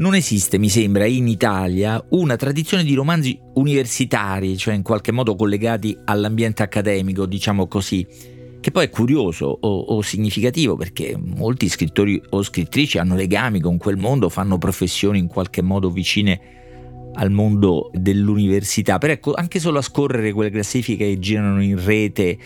Non esiste, mi sembra, in Italia una tradizione di romanzi universitari, cioè in qualche modo collegati all'ambiente accademico, diciamo così, che poi è curioso o, o, significativo perché molti scrittori o scrittrici hanno legami con quel mondo, fanno professioni in qualche modo vicine al mondo dell'università. Però ecco, anche solo a scorrere quelle classifiche che girano in rete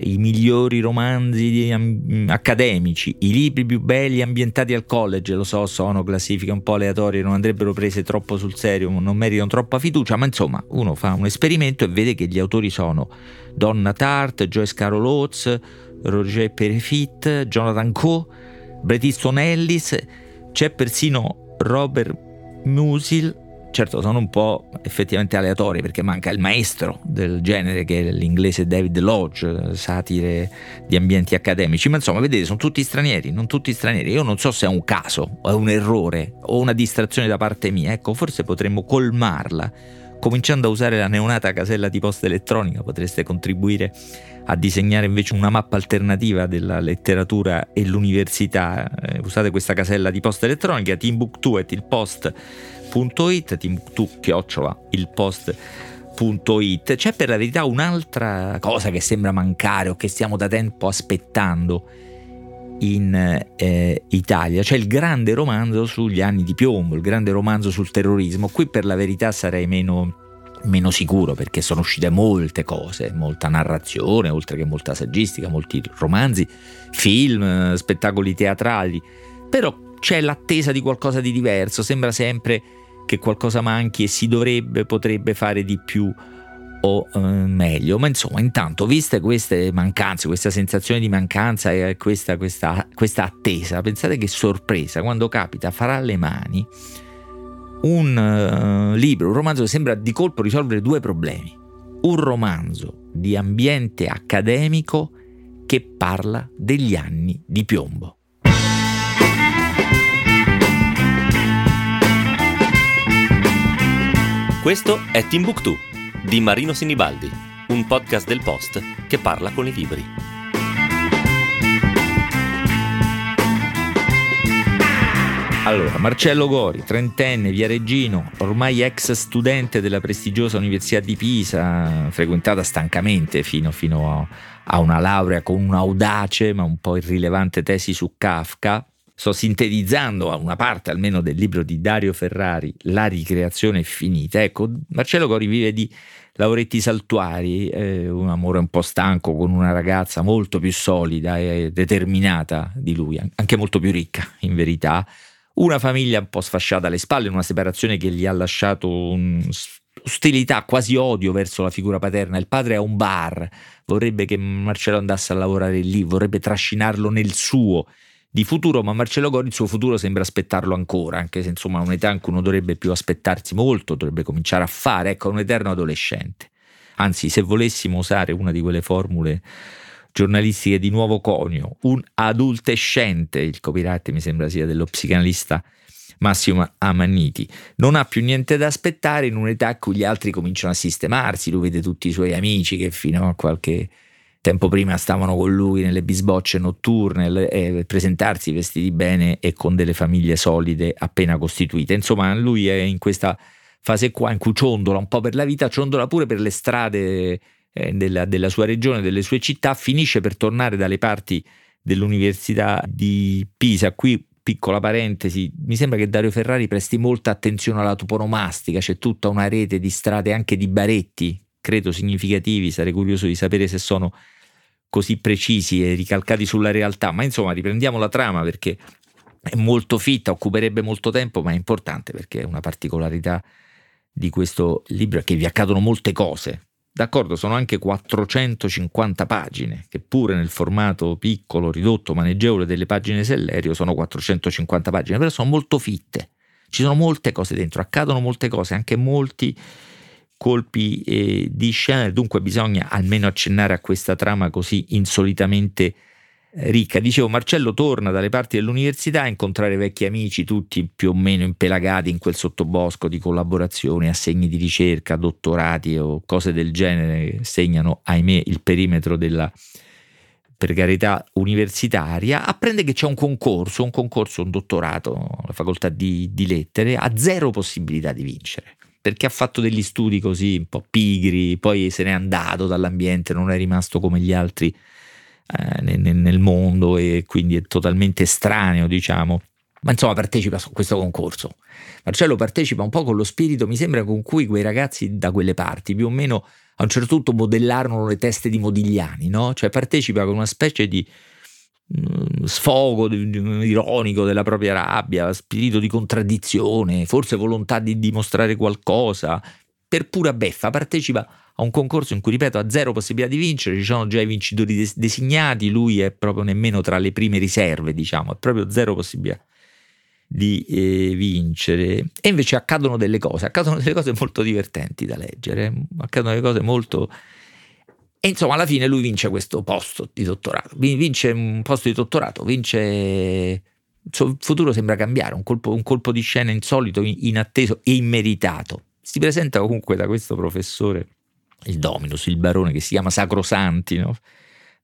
i migliori romanzi am- accademici, i libri più belli ambientati al college, lo so, sono classifiche un po' aleatorie, non andrebbero prese troppo sul serio, non meritano troppa fiducia, ma insomma uno fa un esperimento e vede che gli autori sono Donna Tart, Joyce Carol Oates, Roger Perefit, Jonathan Coe, Bret Easton Ellis, c'è persino Robert Musil certo sono un po' effettivamente aleatori perché manca il maestro del genere che è l'inglese David Lodge, satire di ambienti accademici, ma insomma vedete sono tutti stranieri, non tutti stranieri, io non so se è un caso o è un errore o una distrazione da parte mia, ecco forse potremmo colmarla cominciando a usare la neonata casella di posta elettronica potreste contribuire a disegnare invece una mappa alternativa della letteratura e l'università. Eh, usate questa casella di posta elettronica, Timbuktu e il post post.it, timbuktu chiocciola il post.it. C'è per la verità un'altra cosa che sembra mancare o che stiamo da tempo aspettando in eh, Italia, cioè il grande romanzo sugli anni di piombo, il grande romanzo sul terrorismo. Qui per la verità sarei meno, meno sicuro perché sono uscite molte cose, molta narrazione, oltre che molta saggistica, molti romanzi, film, spettacoli teatrali, però c'è l'attesa di qualcosa di diverso, sembra sempre che qualcosa manchi e si dovrebbe, potrebbe fare di più o eh, meglio. Ma insomma, intanto, viste queste mancanze, questa sensazione di mancanza e questa, questa, questa attesa, pensate che sorpresa quando capita farà le mani un uh, libro, un romanzo che sembra di colpo risolvere due problemi. Un romanzo di ambiente accademico che parla degli anni di piombo. Questo è Timbuktu di Marino Sinibaldi, un podcast del Post che parla con i libri. Allora, Marcello Gori, trentenne, viareggino, ormai ex studente della prestigiosa Università di Pisa, frequentata stancamente fino, fino a, a una laurea con un'audace ma un po' irrilevante tesi su Kafka, sto sintetizzando a una parte almeno del libro di Dario Ferrari, La ricreazione finita. Ecco, Marcello Cori vive di lavoretti saltuari, eh, un amore un po' stanco con una ragazza molto più solida e determinata di lui, anche molto più ricca in verità, una famiglia un po' sfasciata alle spalle, una separazione che gli ha lasciato un'ostilità, quasi odio verso la figura paterna. Il padre ha un bar, vorrebbe che Marcello andasse a lavorare lì, vorrebbe trascinarlo nel suo di futuro, ma Marcello Gori il suo futuro sembra aspettarlo ancora, anche se insomma un'età in cui uno dovrebbe più aspettarsi molto, dovrebbe cominciare a fare, ecco, un eterno adolescente. Anzi, se volessimo usare una di quelle formule giornalistiche di nuovo conio, un adultescente, il copyright mi sembra sia dello psicanalista Massimo Amanniti, non ha più niente da aspettare in un'età in cui gli altri cominciano a sistemarsi, lui vede tutti i suoi amici che fino a qualche tempo prima stavano con lui nelle bisbocce notturne e presentarsi vestiti bene e con delle famiglie solide appena costituite. Insomma, lui è in questa fase qua in cui ciondola un po' per la vita, ciondola pure per le strade eh, della, della sua regione, delle sue città, finisce per tornare dalle parti dell'Università di Pisa. Qui piccola parentesi, mi sembra che Dario Ferrari presti molta attenzione alla toponomastica, c'è tutta una rete di strade anche di baretti credo significativi, sarei curioso di sapere se sono così precisi e ricalcati sulla realtà, ma insomma riprendiamo la trama perché è molto fitta, occuperebbe molto tempo, ma è importante perché è una particolarità di questo libro è che vi accadono molte cose. D'accordo, sono anche 450 pagine, che pure nel formato piccolo, ridotto, maneggevole delle pagine Sellerio sono 450 pagine, però sono molto fitte. Ci sono molte cose dentro, accadono molte cose, anche molti colpi eh, di scena, dunque bisogna almeno accennare a questa trama così insolitamente eh, ricca. Dicevo, Marcello torna dalle parti dell'università a incontrare vecchi amici, tutti più o meno impelagati in quel sottobosco di collaborazioni, assegni di ricerca, dottorati o cose del genere, segnano, ahimè, il perimetro della, per carità universitaria, apprende che c'è un concorso, un concorso, un dottorato alla facoltà di, di lettere, ha zero possibilità di vincere perché ha fatto degli studi così un po' pigri, poi se n'è andato dall'ambiente, non è rimasto come gli altri eh, nel, nel, mondo e quindi è totalmente estraneo, diciamo. Ma insomma partecipa a questo concorso. Marcello partecipa un po' con lo spirito, mi sembra, con cui quei ragazzi da quelle parti più o meno a un certo punto modellarono le teste di Modigliani, no? Cioè partecipa con una specie di sfogo ironico della propria rabbia, spirito di contraddizione, forse volontà di dimostrare qualcosa, per pura beffa partecipa a un concorso in cui, ripeto, ha zero possibilità di vincere, ci sono già i vincitori des- designati, lui è proprio nemmeno tra le prime riserve, diciamo, è proprio zero possibilità di eh, vincere. E invece accadono delle cose, accadono delle cose molto divertenti da leggere, accadono delle cose molto... E insomma, alla fine lui vince questo posto di dottorato, vince un posto di dottorato, vince... Il suo futuro sembra cambiare, un colpo, un colpo di scena insolito, inatteso e immeritato. Si presenta comunque da questo professore, il Dominus, il barone, che si chiama Sacrosanti, no?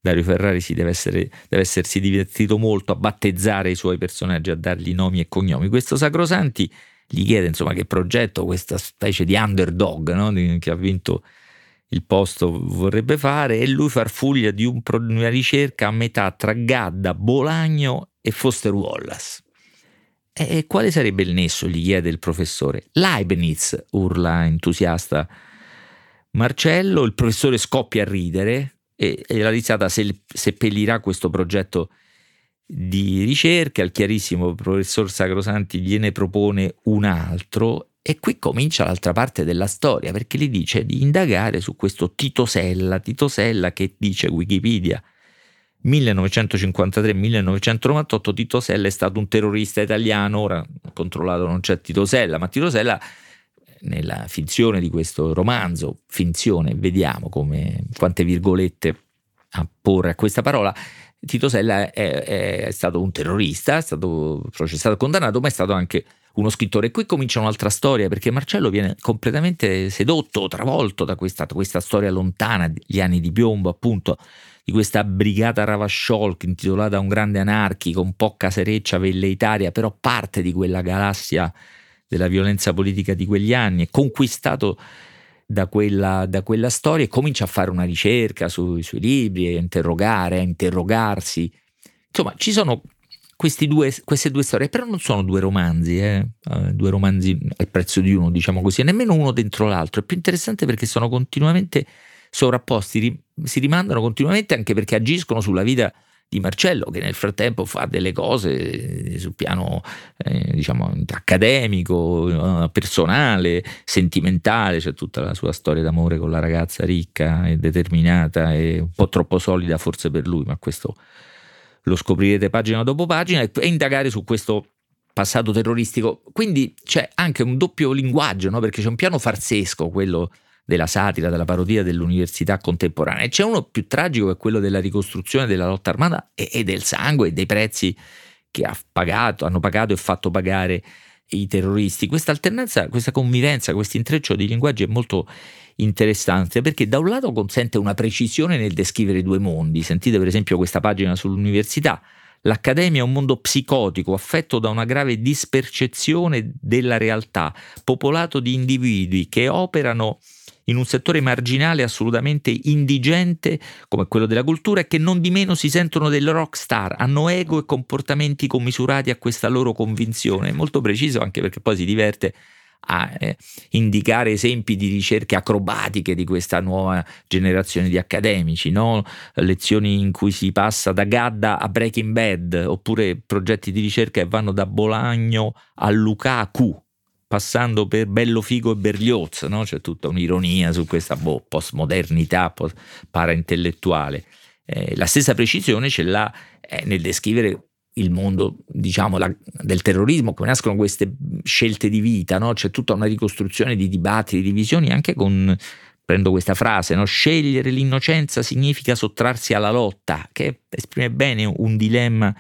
Dario Ferrari si deve, essere, deve, essersi divertito molto a battezzare i suoi personaggi, a dargli nomi e cognomi. Questo Sacrosanti gli chiede insomma che progetto questa specie di underdog no? che ha vinto il posto vorrebbe fare e lui farfuglia di un, una ricerca a metà tra Gadda, Bolagno e Foster Wallace. E quale sarebbe il nesso? gli chiede il professore. Leibniz, urla entusiasta Marcello, il professore scoppia a ridere, e, e la risata se, seppellirà questo progetto di ricerca, il chiarissimo professor Sacrosanti gliene propone un altro e qui comincia l'altra parte della storia perché gli dice di indagare su questo Tito Sella, Tito Sella che dice Wikipedia 1953-1998 Tito Sella è stato un terrorista italiano, ora controllato non c'è Tito Sella, ma Tito Sella nella finzione di questo romanzo, finzione, vediamo come, quante virgolette a porre a questa parola, Tito Sella è, è, stato un terrorista, è stato processato condannato, ma è stato anche uno scrittore. E qui comincia un'altra storia, perché Marcello viene completamente sedotto, travolto da questa, questa storia lontana, gli anni di piombo, appunto, di questa brigata Ravasciolk intitolata Un grande anarchico, un po' casereccia, velleitaria, però parte di quella galassia della violenza politica di quegli anni, conquistato da quella, da quella storia e comincia a fare una ricerca sui suoi libri, a interrogare, a interrogarsi. Insomma, ci sono due, queste due storie, però non sono due romanzi, eh? uh, due romanzi al prezzo di uno, diciamo così, nemmeno uno dentro l'altro. È più interessante perché sono continuamente sovrapposti, si rimandano continuamente anche perché agiscono sulla vita di Marcello che nel frattempo fa delle cose eh, sul piano eh, diciamo accademico, eh, personale, sentimentale, c'è tutta la sua storia d'amore con la ragazza ricca e determinata e un po' troppo solida forse per lui, ma questo lo scoprirete pagina dopo pagina e, indagare su questo passato terroristico. Quindi c'è anche un doppio linguaggio, no? perché c'è un piano farsesco, quello della satira, della parodia dell'università contemporanea. E c'è uno più tragico che è quello della ricostruzione della lotta armata e, e del sangue e dei prezzi che ha pagato, hanno pagato e fatto pagare i terroristi. Questa alternanza, questa convivenza, questo intreccio di linguaggi è molto interessante perché da un lato consente una precisione nel descrivere i due mondi. Sentite per esempio questa pagina sull'università. L'accademia è un mondo psicotico affetto da una grave dispercezione della realtà, popolato di individui che operano in un settore marginale assolutamente indigente come quello della cultura e che non di meno si sentono delle rock star, hanno ego e comportamenti commisurati a questa loro convinzione. È molto preciso anche perché poi si diverte a eh, indicare esempi di ricerche acrobatiche di questa nuova generazione di accademici, no? lezioni in cui si passa da Gadda a Breaking Bad, oppure progetti di ricerca che vanno da Bolagno a Lukaku, passando per Bello Figo e Berlioz, no? c'è tutta un'ironia su questa boh, postmodernità post paraintellettuale. Eh, la stessa precisione ce l'ha eh, nel descrivere il mondo diciamo la, del terrorismo, come nascono queste scelte di vita, no? c'è tutta una ricostruzione di dibattiti, di divisioni anche con, prendo questa frase, no? scegliere l'innocenza significa sottrarsi alla lotta, che esprime bene un dilemma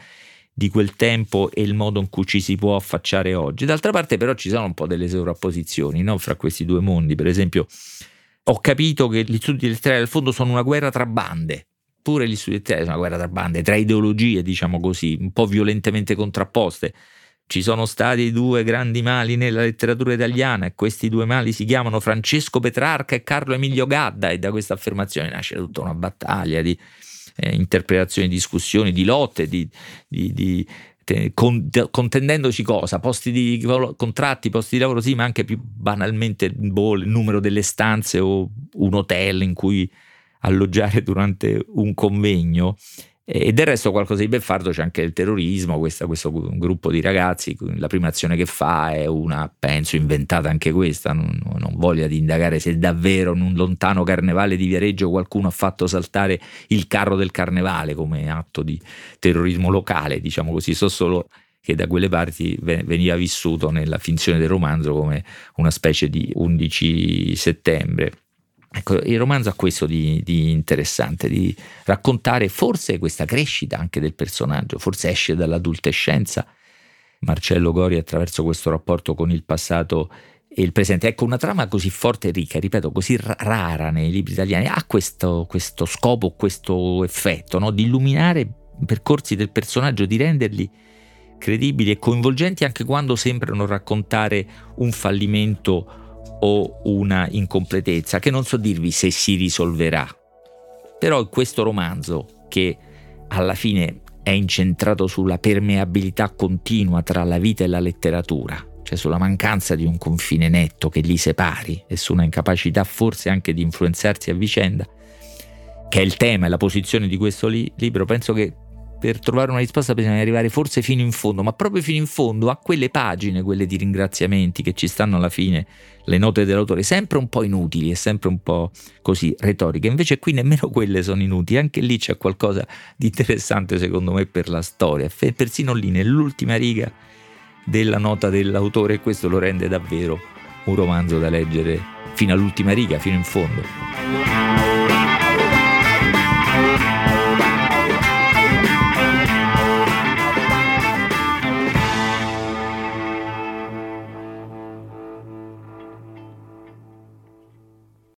di quel tempo e il modo in cui ci si può affacciare oggi. D'altra parte però ci sono un po' delle sovrapposizioni no? fra questi due mondi. Per esempio ho capito che gli studi letterari al fondo sono una guerra tra bande. pure gli studenti, è una guerra tra bande, tra ideologie, diciamo così, un po' violentemente contrapposte. Ci sono stati due grandi mali nella letteratura italiana e questi due mali si chiamano Francesco Petrarca e Carlo Emilio Gadda e da questa affermazione nasce tutta una battaglia di eh, interpretazioni, discussioni, di lotte, di, di, di contendendoci cosa? Posti di contratti, posti di lavoro, sì, ma anche più banalmente boh, il numero delle stanze o un hotel in cui alloggiare durante un convegno. E del resto qualcosa di beffardo c'è anche il terrorismo, questa, questo gruppo di ragazzi, la prima azione che fa è una, penso, inventata anche questa, non, non voglia di indagare se davvero in un lontano carnevale di Viareggio qualcuno ha fatto saltare il carro del carnevale come atto di terrorismo locale, diciamo così, so solo che da quelle parti veniva vissuto nella finzione del romanzo come una specie di 11 settembre. Ecco, il romanzo ha questo di, di, interessante, di raccontare forse questa crescita anche del personaggio, forse esce dall'adolescenza. Marcello Gori attraverso questo rapporto con il passato e il presente. Ecco, una trama così forte e ricca, ripeto, così rara nei libri italiani, ha questo, questo scopo, questo effetto no? di illuminare i percorsi del personaggio, di renderli credibili e coinvolgenti anche quando sembrano raccontare un fallimento o una incompletezza che non so dirvi se si risolverà. Però questo romanzo che alla fine è incentrato sulla permeabilità continua tra la vita e la letteratura, cioè sulla mancanza di un confine netto che li separi e su una incapacità forse anche di influenzarsi a vicenda, che è il tema e la posizione di questo li- libro, penso che per trovare una risposta bisogna arrivare forse fino in fondo, ma proprio fino in fondo a quelle pagine, quelle di ringraziamenti che ci stanno alla fine, le note dell'autore, sempre un po' inutili e sempre un po' così retoriche. Invece qui nemmeno quelle sono inutili, anche lì c'è qualcosa di interessante secondo me per la storia. Persino lì nell'ultima riga della nota dell'autore e questo lo rende davvero un romanzo da leggere fino all'ultima riga, fino in fondo.